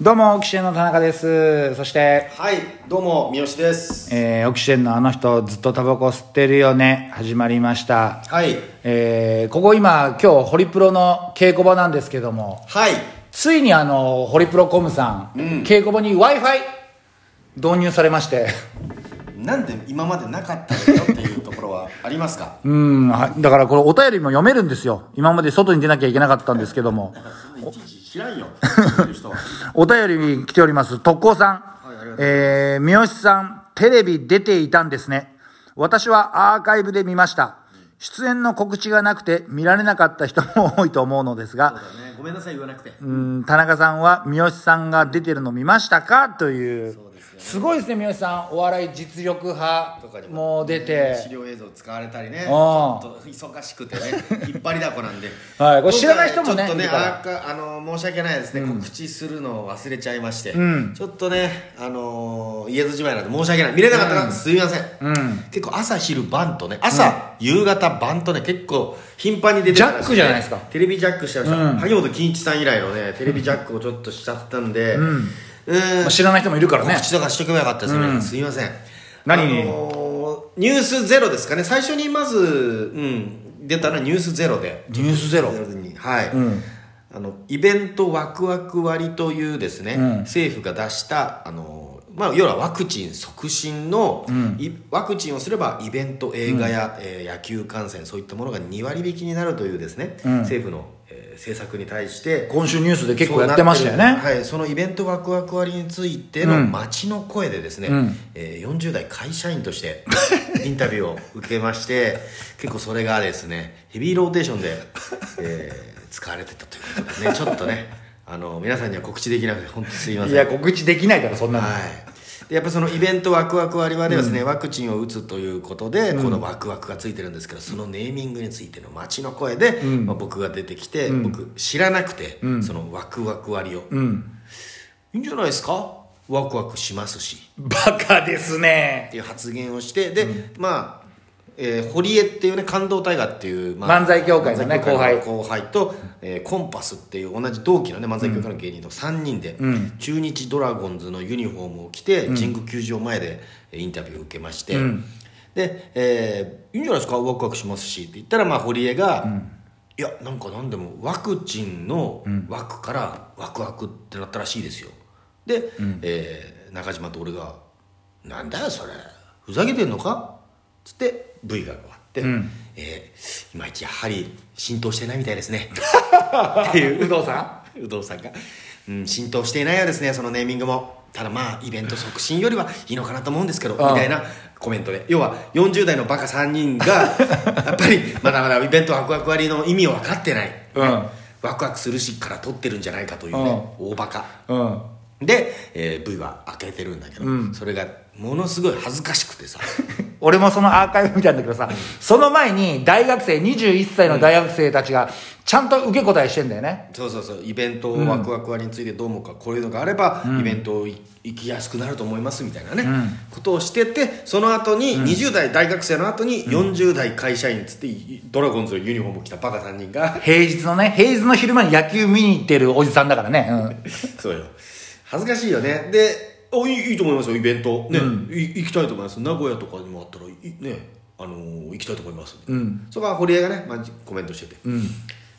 どうも、オキシエンの田中です。そして、はい、どうも、三好です。えー、オキシエンのあの人、ずっとタバコ吸ってるよね、始まりました。はい。えー、ここ今、今日、ホリプロの稽古場なんですけども、はい。ついにあの、ホリプロコムさん、稽古場に Wi-Fi 導入されまして、なんで今までなかったのよっていうところはありますか？うん、はだからこれお便りも読めるんですよ。今まで外に出なきゃいけなかったんですけども、いちいち知らんよ。お便り来ております。特攻さん。いありがとうございえー、三好さん、テレビ出ていたんですね。私はアーカイブで見ました。出演の告知がなくて見られなかった人も多いと思うのですが、ね。ごめんなさい、言わなくて。うん、田中さんは三好さんが出てるの見ましたか？という。そうですよねすごいですね、三好さん。お笑い実力派とかにも出て。資料映像使われたりね。ちあょっと忙しくてね。引っ張りだこなんで。はいこれ知らない人もね今回ちょっとね、いるからあーかあの、申し訳ないですね。告知するのを忘れちゃいまして。んちょっとね、あのー、言えずじまいなんで申し訳ない。見れなかったらすみません。うん。結構朝昼晩とね朝、夕方晩とね結構頻繁に出てたらしくてジャックじゃないですかテレビジャックしてました、うん萩本欽一さん以来のねテレビジャックをちょっとしちゃったんでうん。まあ知らない人もいるからね。告。知とかしとけばよかったですね、うん。すいません。何あのーニュースゼロですかね。最初にまず、うん、出たのはニュースゼロで。ニュースゼロ。に。はい、ん。あのイベントワクワク割というですね、うん。政府が出したあの、まあ、要はワクチン促進の、いワクチンをすればイベント映画や、えー野球観戦そういったものが2割引きになるというですね、うん。政府の、えー政策に対して今週ニュースで結構やってましたよね。はい、そのイベントワクワク割についてのうん。街の声でですね、うん。えー40代会社員として インタビューを受けまして結構それがですねヘビーローテーションで、えー使われてたということでねちょっとねあの皆さんには告知できなくて本当すいません。いや、告知できないから、そんなの。はい。でやっぱそのイベントワクワク割はですね、ワクチンを打つということで、このワクワクがついてるんですけどそのネーミングについての街の声で、まあ、僕が出てきて、僕知らなくて、そのワクワク割を、うん。いいんじゃないですか？ワクワクしますし。バカですね。っていう発言をしてで、まあえー堀江っていうね感動大河っていう、まあ漫才協会のね漫才協会の後輩。と、えーコンパスっていう同じ同期のね漫才協会の芸人と3人で、ん。中日ドラゴンズのユニフォームを着て、神宮球場前でえーインタビューを受けまして、うん。で、えーいいんじゃないですか？ワクワクしますし」って言ったら、まあ、堀江が「いやなんか何でもワクチンの枠からワクワクってなったらしいですよ」で、えー中島と俺が「なんだよそれ。ふざけてんのか?」つって V が終わって、ん。えーいまいちやはり浸透してないみたいですね。っていう有働さ有働さんが、うん、浸透していないようですねそのネーミングも。ただまあイベント促進よりはいいのかなと思うんですけどみたいなコメントで。要は40代のバカ3人が やっぱりまだまだイベントワクワク割の意味を分かってない、うん。ワクワクするしから取ってるんじゃないかというね、大バカ。ん。うん。で、えー V は開けてるんだけど、うん。それがものすごい恥ずかしくてさ 俺もそのアーカイブ見たんだけどさ、その前に大学生、21歳の大学生たちが、ちゃんと受け答えしてんだよね。そうそうそう。イベントワクワク割についてどう思うかこういうのがあれば、イベントい行きやすくなると思いますみたいなね、ことをしててその後に20代大学生の後に40代会社員っつってドラゴンズのユニフォームを着たバカ3人が。平日のね、平日の昼間に野球見に行ってるおじさんだからね。うん。そうよ。恥ずかしいよね。でおいいいいと思いますよイベント。ね、い行きたいと思います。名古屋とかにもあったらいねあのー行きたいと思います、ん。そこは堀江がね、まあ、コメントしてて、うん。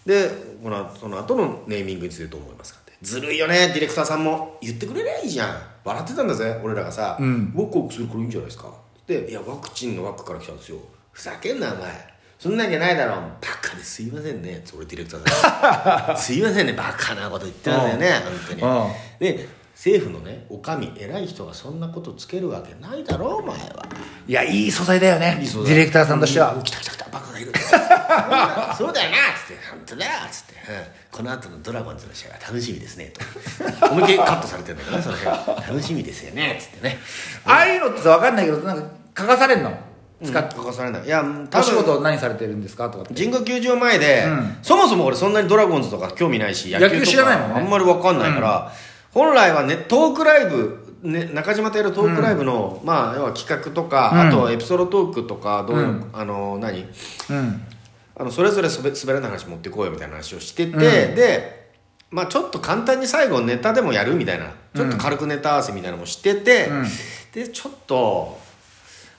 でこのその後のネーミングについてどう思いますかって。ずるいよねディレクターさんも。言ってくれりゃいいじゃん。笑ってたんだぜ俺らがさ、ん。ワクワクするからいいんじゃないですかでいやワクチンの枠から来たんですよ。ふざけんなお前。そんなわけないだろ。バカですいませんね。つって俺ディレクターさん すいませんね。バカなこと言ってますよね本当に。で政府のねお上偉い人がそんなことつけるわけないだろお前は。いや、いい素材だよね。ディレクターさんとしては。うん。来た来た来たバカがいる。そうだよなっつって。本当だよっつって、うん。この後のドラゴンズの試合は楽しみですねと。思いっきりカットされてるんだけどねその辺。楽しみですよねっつってね。ああいうのってさ、わかんないけど、なんか、書かされんの？使って。書かされない。いや多お仕分事何されてるんですか？とか。神宮球場前で、うん。そもそも俺そんなにドラゴンズとか興味ないし野球知らないもんね。あんまり分かんないから、本来はねトークライブ、ね、中島とやるトークライブの、まあ要は企画とか、うん。あとエピソードトークとかどういう、うん。あの何？うん。あのそれぞれ滑滑らない話持ってこうよみたいな話をしてて、うん。でまあちょっと簡単に最後ネタでもやるみたいなちょっと軽くネタ合わせみたいなのもしてて、うん。でちょっと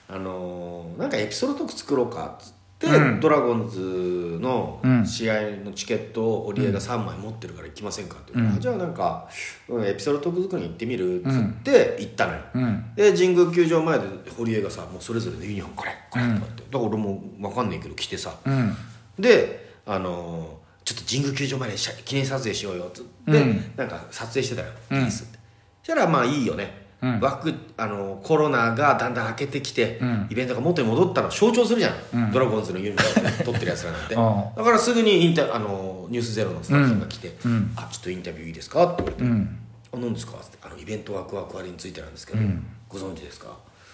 あのーなんかエピソードトーク作ろうかっつって、うんドラゴンズのうん。試合のチケットを織江が3枚持ってるから行きませんかって言うから、うん。じゃあなんか、うんエピソードトーク作りに行ってみるっつって行ったのよ、うん。で神宮球場前で堀江がさもうそれぞれでユニフォームこれこれとかって、だから俺も分かんないけど来てさ、うん。であのーちょっと神宮球場まで写記念撮影しようよっつって、うん。なんか撮影してたよ、うん。そしたらまあいいよね、うん。枠あのコロナがだんだん明けてきて、うん。イベントが元に戻ったのを象徴するじゃん、うん。ドラゴンズのユニフォームで撮ってるやつらなんて。うんだからすぐにインタあのニュースゼロのスタッフさんが来て「うん。あちょっとインタビューいいですか?」って言われて「うんあ何ですか?」ってあのイベントワクワク割についてなんですけど、うん。ご存知ですか?」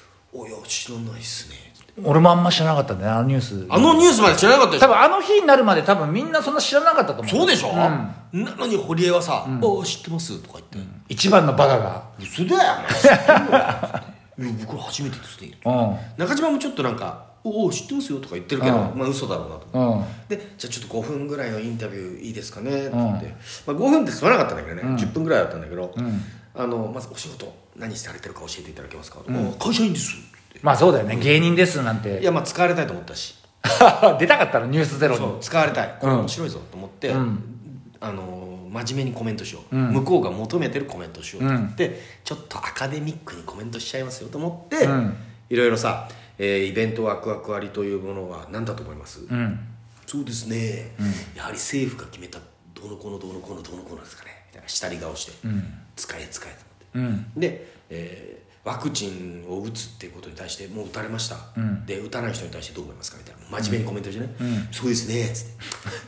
「おいや知らないっすね」俺もあんま知らなかったねあのニュース。あのニュースまで知らなかったでしょ？多分あの日になるまで多分みんなそんな知らなかったと思う。そうでしょ、んなのに堀江はさ「お知ってます?」とか言って。一番のバカが「嘘だよお前。知ってん。の?」いや僕ら初めてですねうん。中島もちょっとなんか「おお知ってますよ」とか言ってるけど、うん。まあ嘘だろうなと思って。うん。でじゃあちょっと5分ぐらいのインタビューいいですかねって言って、まあ、5分って済まなかったんだけどね、うん。10分ぐらいだったんだけど、うん。あのまずお仕事何されてるか教えていただけますか、あ会社員ですって。まあそうだよね。芸人ですなんいてやまあ使われたいと思ったし。出たかったの？ニュースゼロに。使われたい。これうん。面白いぞと思って、うんあの真面目にコメントしよう、うん。向こうが求めてるコメントしようと思って、うちょっとアカデミックにコメントしちゃいますよと思って、うん。いろいろさ、えーイベントワクワク割というものは何だと思います、うん。そうですね、やはり政府が決めたどうのこうのどうのこうのどうのこうのですかね。みたいな下り顔して、うん。使え使えと思って。うん。で、えーワクチンを打つっていうことに対してもう打たれました、うん。で打たない人に対してどう思いますかみたいな。真面目にコメントしてね、うん。そうですね。っつって。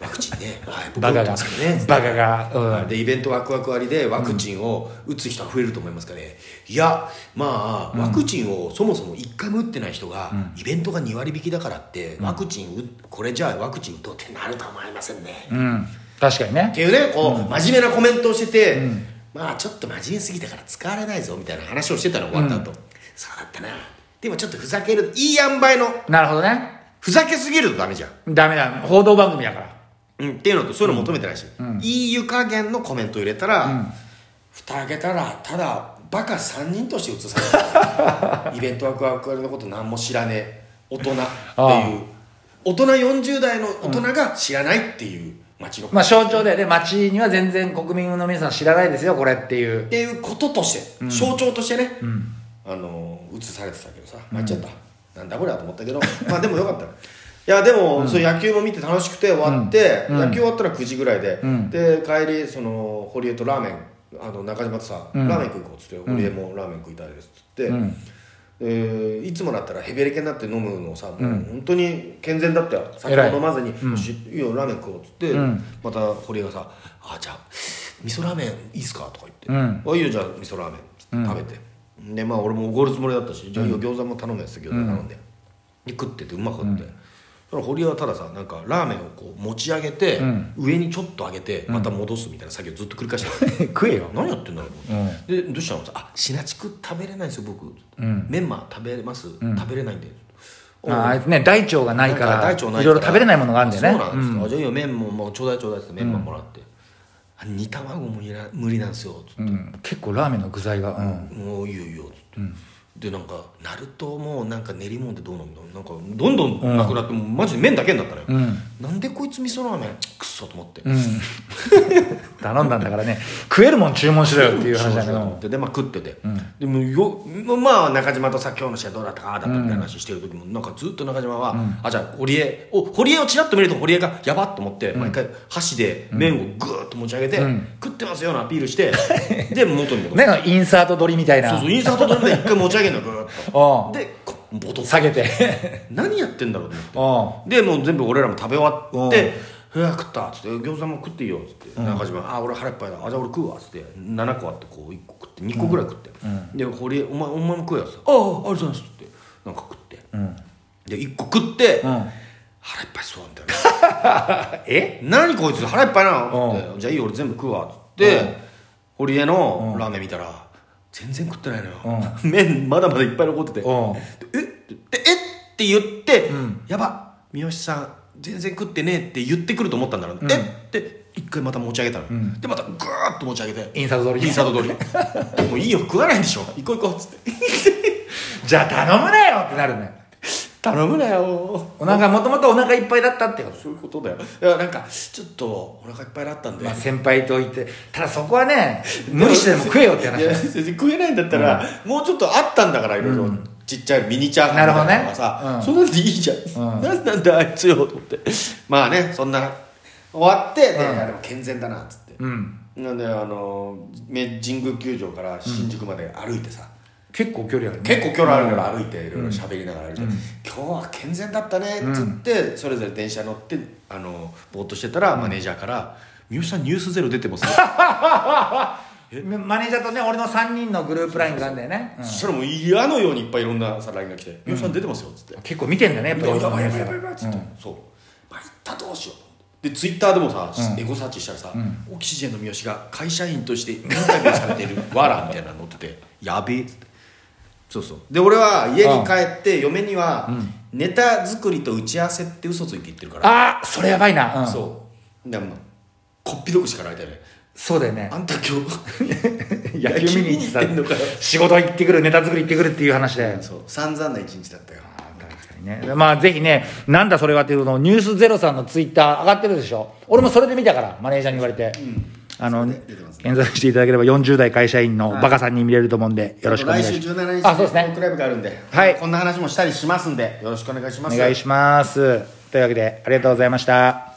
ワクチンね。はい。僕バカが。打ってますけどね。バカが。うん。でイベントワクワク割でワクチンを打つ人が増えると思いますかね、いやまあワクチンをそもそも1回も打ってない人が、イベントが2割引きだからってワクチン打これじゃあワクチン打とうってなると思いませんね、確かにね。ていうねこう、真面目なコメントをしてて、んまあちょっと真面目すぎたから使われないぞみたいな話をしてたの終わった後、そうだったな。でもちょっとふざけるいい塩梅の。なるほどね。ふざけすぎるとダメじゃん。ダメだ。報道番組だから。うん、っていうのとそういうの求めてないし、いい湯加減のコメントを入れたら、蓋開けたらただバカ3人として映されてる イベントワクワク割のこと何も知らねえ。大人っていう。大人40代の大人が知らないっていう。街の、まあ象徴だよ。ね街には全然国民の皆さん知らないですよこれっていう。っていうこととして、象徴としてね、あの映されてたけどさ。参っちゃった、なんだこれはと思ったけど。まあでもよかった。いやでも、そう野球も見て楽しくて終わって、うん。野球終わったら9時ぐらいで、うん。で帰りその堀江とラーメンあの中島とさ、うん。ラーメン食い行こうっつって堀江もラーメン食いたいですっつって、うんえーいつもだったらヘベレケになって飲むのさもううん本当に健全だったよ酒偉い。も飲まずに「うん。よしいいよラーメン食おう」っつって、うん。また堀江がさ「あじゃあ味噌ラーメンいいっすか?」とか言って「うんあいいよじゃあ味噌ラーメン」食べて、でまあ俺もおごるつもりだったし「じゃあいいよ餃子も頼むやつ餃子頼んで,、で食っててうまかった、そしたら堀江はたださなんかラーメンをこう持ち上げて、うん。上にちょっと上げてまた戻すみたいな作業ずっと繰り返してた。食えよ。何やってんだろうと思って、でどうしたの？あシナチク食べれないんですよ僕、ん。メンマ食べれます、食べれないんで。ああいつね大腸がないから大腸ないろいろ食べれないものがあるんだよね。あそうなんですか、じゃあいいよ麺ももうちょうだいちょうだいってメンマもらって、あ煮卵もいら無理なんですよつって、うん。結構ラーメンの具材がうん。もういいよいいよつって、でなんかナルトもなんか練り物でどうなんだなんかどんどんなくなって、もうマジで麺だけになったのよ、うん。なんでこいつ味噌ラーメン？くっそと思って、うん。頼んだんだからね。食えるもん注文しろよっていう話だけど。でまあ食ってて、でもよまあ中島とさ今日の試合どうだったかだったみたいな話してる時もなんかずっと中島は、あじゃあ堀江お堀江をちらっと見ると堀江がやばっと思って、毎回箸で麺をグーッと持ち上げて、うん。食ってますよのアピールしてで元に戻す、ねインサート撮りみたいな。そうそうインサート取って一回持ち上げでこボトッ下げて。何やってんだろうと思って。おでもう全部俺らも食べ終わうんって「うわ食った」っつって「餃子も食っていいよ」っつって中島「あ俺腹いっぱいだ。あじゃあ俺食うわ」っつって7個あってこう1個食って2個ぐらい食って。で堀江お前お前も食えよ」っつって「ああありがとうございます」っつってなんか食って。うん。で1個食ってうん。腹いっぱいそうみたいなえ？何こいつ？腹いっぱいなの?」って「じゃあいいよ俺全部食うわ」っつって堀江のラーメン見たら全然食ってないのよ。麺まだまだいっぱい残ってて。うん。でえ？ってえ？って言って、ん。やば三好さん全然食ってねえって言ってくると思ったんだろう、うん。え？って一回また持ち上げたの、でまたグーッと持ち上げて。インサート通り。インサート通り。もういいよ食わないんでしょ。行こう行こうっつって。じゃあ頼むなよってなるね頼むなよ。お腹もともとお腹いっぱいだったってこと？そういうことだよ。いやなんかちょっとお腹いっぱいだったんで、まあ先輩といて。ただそこはね無理してでも食えよって話いや食えないんだったら、もうちょっとあったんだからいろいろ。ちっちゃいミニチャーハンみたいなのがさ、なるほどね。うん。そんなんでいいじゃん、うん。なんなんだあいつよと思って。まあねそんな終わって、でうんも健全だなっつって、うん。なんであのめ神宮球場から新宿まで歩いてさ、結構距離あるね。結構距離あるから歩いていろいろ喋りながら歩いて、今日は健全だったねっつって、それぞれ電車乗ってあのぼーっとしてたら、マネージャーから「三好さんニュースゼロ出てますね」マネージャーとね俺の3人のグループラインがあるんだよね、うん。そしたらもう嫌のようにいっぱいいろんなさ LINE が来て「三好さん出てますよ」っつって。結構見てんだねやっ「ぱり。やばいやばいやばいやばい」っつって、そう「参ったどうしよう」でツイッターでもさ、エゴサーチしたらさ、オキシジェンの三好が会社員としてインタビューされているわらみたいなの載ってて「やべえ」っつってそうそう。で俺は家に帰って嫁には、ネタ作りと打ち合わせって嘘ついて言ってるから。ああそれやばいな、うん。そう。でもこっぴどくしかないたよね。そうだよね。あんた今日 野球見に行ってのかよ。仕事行ってくるネタ作り行ってくるっていう話でそう。散々な一日だったよ。確かにね。まあぜひねなんだそれはっていうのをニュースゼロさんのツイッター上がってるでしょ。俺もそれで見たからマネージャーに言われて、あのね。検索していただければ40代会社員のバカさんに見れると思うんでよろしくお願いします。来週17日あそうですね。クライブがあるんで、はい。こんな話もしたりしますんでよろしくお願いします。お願いします。というわけでありがとうございました